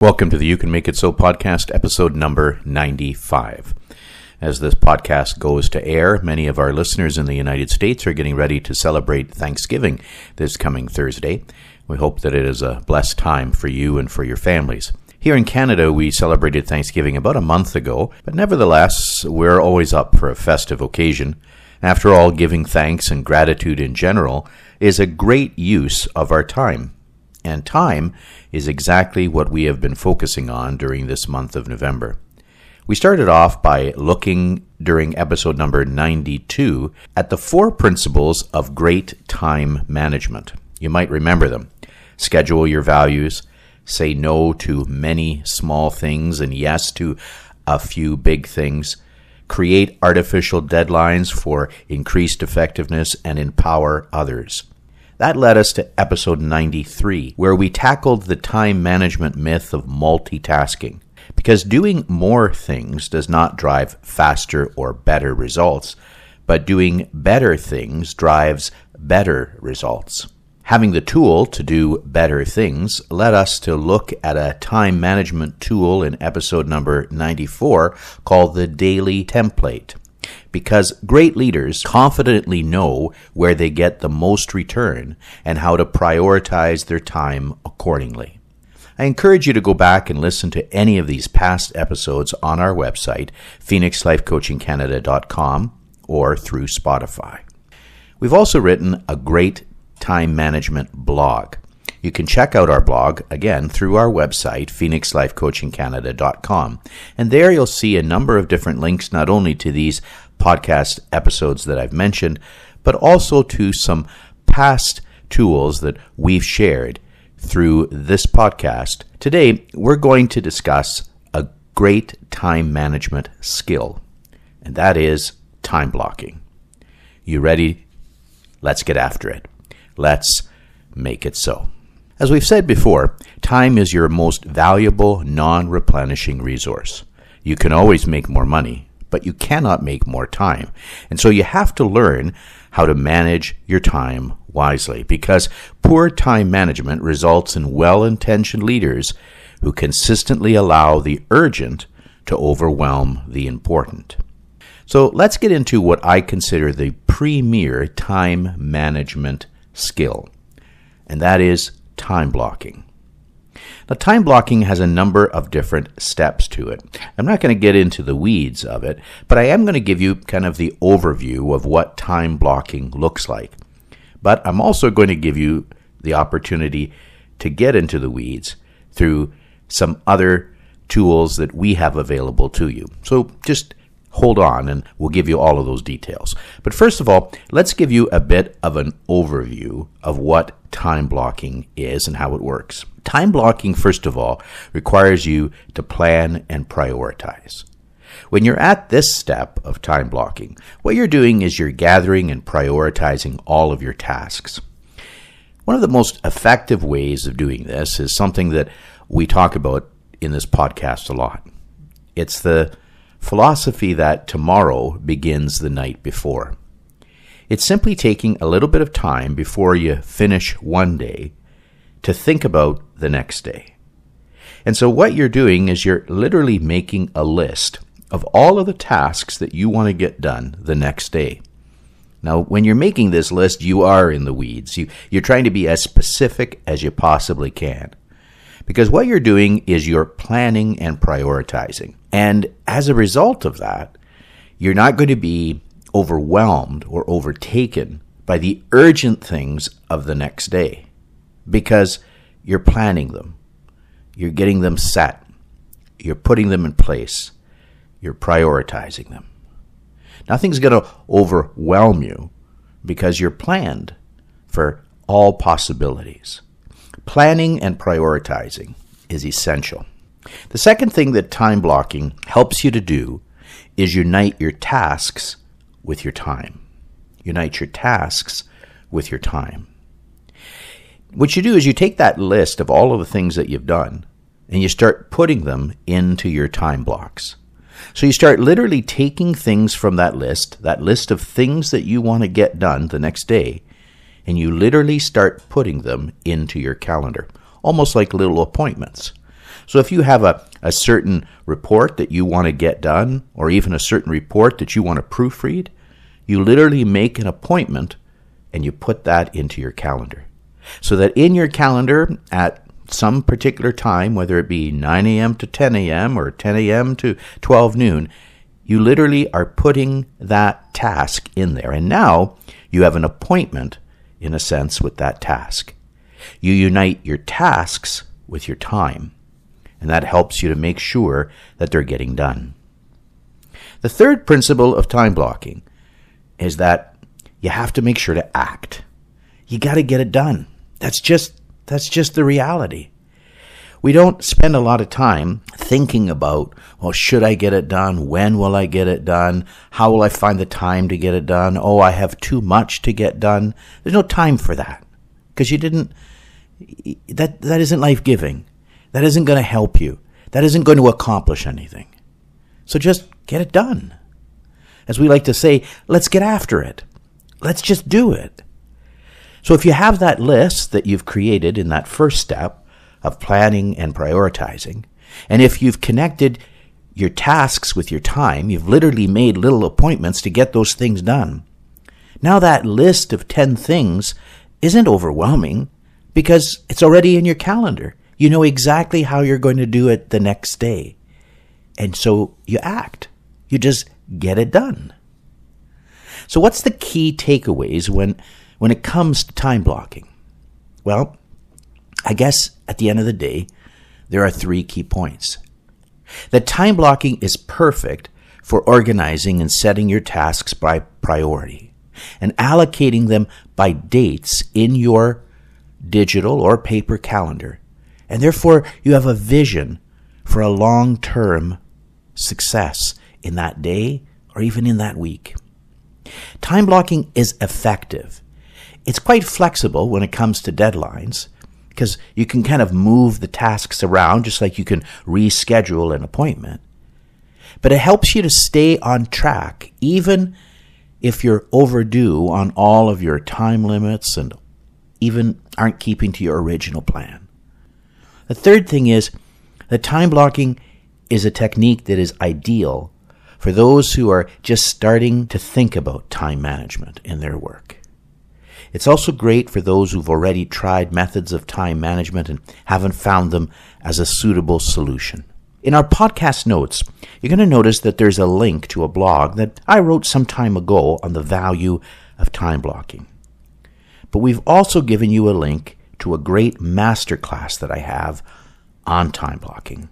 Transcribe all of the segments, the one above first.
Welcome to the You Can Make It So podcast, episode number 95. As this podcast goes to air, many of our listeners in the United States are getting ready to celebrate Thanksgiving this coming Thursday. We hope that it is a blessed time for you and for your families. Here in Canada, we celebrated Thanksgiving about a month ago, but nevertheless, we're always up for a festive occasion. After all, giving thanks and gratitude in general is a great use of our time. And time is exactly what we have been focusing on during this month of November. We started off by looking during episode number 92 at the four principles of great time management. You might remember them. Schedule your values, say no to many small things and yes to a few big things, create artificial deadlines for increased effectiveness, and empower others. That led us to episode 93, where we tackled the time management myth of multitasking. Because doing more things does not drive faster or better results, but doing better things drives better results. Having the tool to do better things led us to look at a time management tool in episode number 94 called the Daily Template. Because great leaders confidently know where they get the most return and how to prioritize their time accordingly. I encourage you to go back and listen to any of these past episodes on our website, phoenixlifecoachingcanada.com, or through Spotify. We've also written a great time management blog. You can check out our blog again through our website, phoenixlifecoachingcanada.com. And there you'll see a number of different links, not only to these podcast episodes that I've mentioned, but also to some past tools that we've shared through this podcast. Today, we're going to discuss a great time management skill, and that is time blocking. You ready? Let's get after it. Let's make it so. As we've said before, time is your most valuable non replenishing resource. You can always make more money, but you cannot make more time. And so you have to learn how to manage your time wisely because poor time management results in well intentioned leaders who consistently allow the urgent to overwhelm the important. So let's get into what I consider the premier time management skill, and that is time blocking. Now, time blocking has a number of different steps to it. I'm not going to get into the weeds of it, but I am going to give you kind of the overview of what time blocking looks like. But I'm also going to give you the opportunity to get into the weeds through some other tools that we have available to you. So just hold on and we'll give you all of those details. But first of all, let's give you a bit of an overview of what time blocking is and how it works. Time blocking, first of all, requires you to plan and prioritize. When you're at this step of time blocking, what you're doing is you're gathering and prioritizing all of your tasks. One of the most effective ways of doing this is something that we talk about in this podcast a lot. It's the philosophy that tomorrow begins the night before. It's simply taking a little bit of time before you finish one day to think about the next day. And so, what you're doing is you're literally making a list of all of the tasks that you want to get done the next day. Now, when you're making this list, you are in the weeds. You, you're trying to be as specific as you possibly can. Because what you're doing is you're planning and prioritizing. And as a result of that, you're not going to be overwhelmed or overtaken by the urgent things of the next day because you're planning them, you're getting them set, you're putting them in place, you're prioritizing them. Nothing's going to overwhelm you because you're planned for all possibilities. Planning and prioritizing is essential. The second thing that time blocking helps you to do is unite your tasks with your time. Unite your tasks with your time. What you do is you take that list of all of the things that you've done and you start putting them into your time blocks. So you start literally taking things from that list, that list of things that you want to get done the next day, and you literally start putting them into your calendar, almost like little appointments. So if you have a, a certain report that you want to get done, or even a certain report that you want to proofread, you literally make an appointment and you put that into your calendar. So that in your calendar at some particular time, whether it be 9 a.m. to 10 a.m. or 10 a.m. to 12 noon, you literally are putting that task in there. And now you have an appointment, in a sense, with that task. You unite your tasks with your time, and that helps you to make sure that they're getting done. The third principle of time blocking is that you have to make sure to act. You got to get it done. That's just that's just the reality. We don't spend a lot of time thinking about, well, should I get it done? When will I get it done? How will I find the time to get it done? Oh, I have too much to get done. There's no time for that because you didn't, that, that isn't life giving. That isn't going to help you. That isn't going to accomplish anything. So just get it done. As we like to say, let's get after it. Let's just do it. So if you have that list that you've created in that first step of planning and prioritizing, and if you've connected your tasks with your time, you've literally made little appointments to get those things done. Now that list of 10 things isn't overwhelming because it's already in your calendar. You know exactly how you're going to do it the next day. And so you act. You just get it done. So what's the key takeaways when when it comes to time blocking? Well, I guess at the end of the day, there are three key points. That time blocking is perfect for organizing and setting your tasks by priority and allocating them by dates in your digital or paper calendar. And therefore, you have a vision for a long term success in that day or even in that week. Time blocking is effective. It's quite flexible when it comes to deadlines because you can kind of move the tasks around just like you can reschedule an appointment. But it helps you to stay on track even if you're overdue on all of your time limits and even aren't keeping to your original plan. The third thing is that time blocking is a technique that is ideal for those who are just starting to think about time management in their work. It's also great for those who've already tried methods of time management and haven't found them as a suitable solution. In our podcast notes, you're going to notice that there's a link to a blog that I wrote some time ago on the value of time blocking. But we've also given you a link to a great masterclass that I have on time blocking.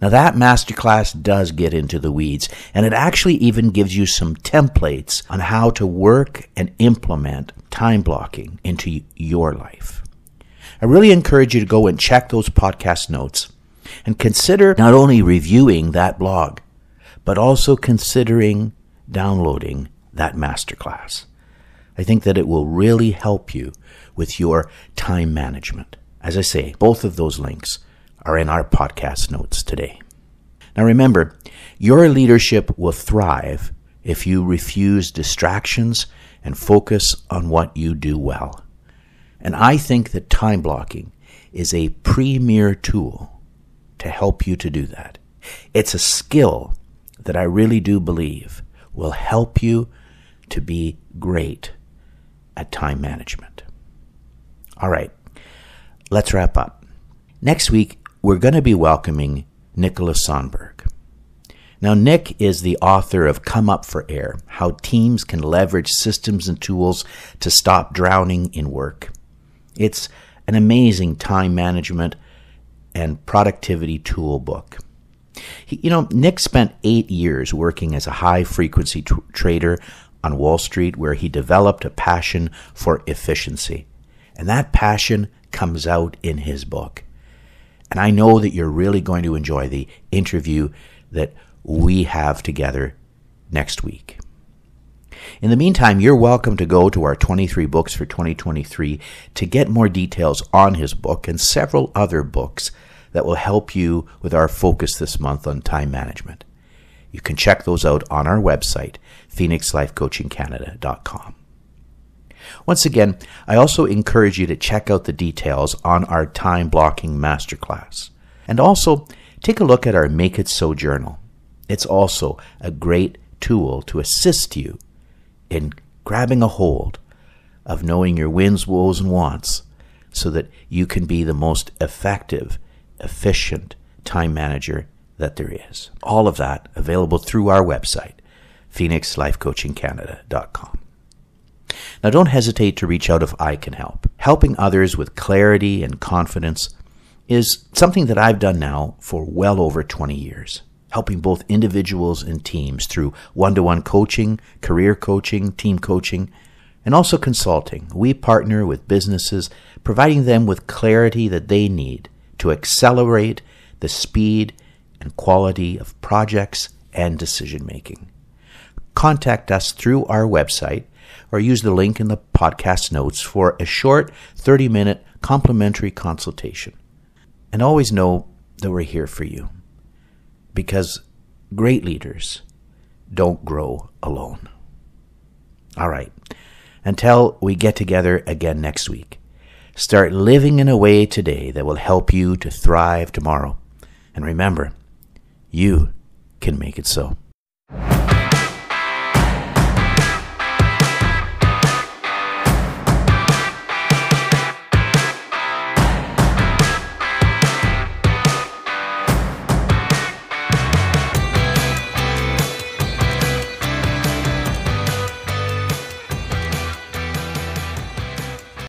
Now, that masterclass does get into the weeds, and it actually even gives you some templates on how to work and implement time blocking into your life. I really encourage you to go and check those podcast notes and consider not only reviewing that blog, but also considering downloading that masterclass. I think that it will really help you with your time management. As I say, both of those links are in our podcast notes today. Now remember, your leadership will thrive if you refuse distractions and focus on what you do well. And I think that time blocking is a premier tool to help you to do that. It's a skill that I really do believe will help you to be great at time management. All right, let's wrap up. Next week, we're going to be welcoming Nicholas Sonnenberg. Now, Nick is the author of Come Up for Air How Teams Can Leverage Systems and Tools to Stop Drowning in Work. It's an amazing time management and productivity tool book. He, you know, Nick spent eight years working as a high frequency t- trader on Wall Street where he developed a passion for efficiency. And that passion comes out in his book. And I know that you're really going to enjoy the interview that we have together next week. In the meantime, you're welcome to go to our 23 books for 2023 to get more details on his book and several other books that will help you with our focus this month on time management. You can check those out on our website, phoenixlifecoachingcanada.com. Once again, I also encourage you to check out the details on our time blocking masterclass. And also, take a look at our Make It So journal. It's also a great tool to assist you in grabbing a hold of knowing your wins, woes, and wants so that you can be the most effective, efficient time manager that there is. All of that available through our website, phoenixlifecoachingcanada.com. Now, don't hesitate to reach out if I can help. Helping others with clarity and confidence is something that I've done now for well over 20 years, helping both individuals and teams through one to one coaching, career coaching, team coaching, and also consulting. We partner with businesses, providing them with clarity that they need to accelerate the speed and quality of projects and decision making. Contact us through our website or use the link in the podcast notes for a short 30 minute complimentary consultation. And always know that we're here for you because great leaders don't grow alone. All right. Until we get together again next week, start living in a way today that will help you to thrive tomorrow. And remember, you can make it so.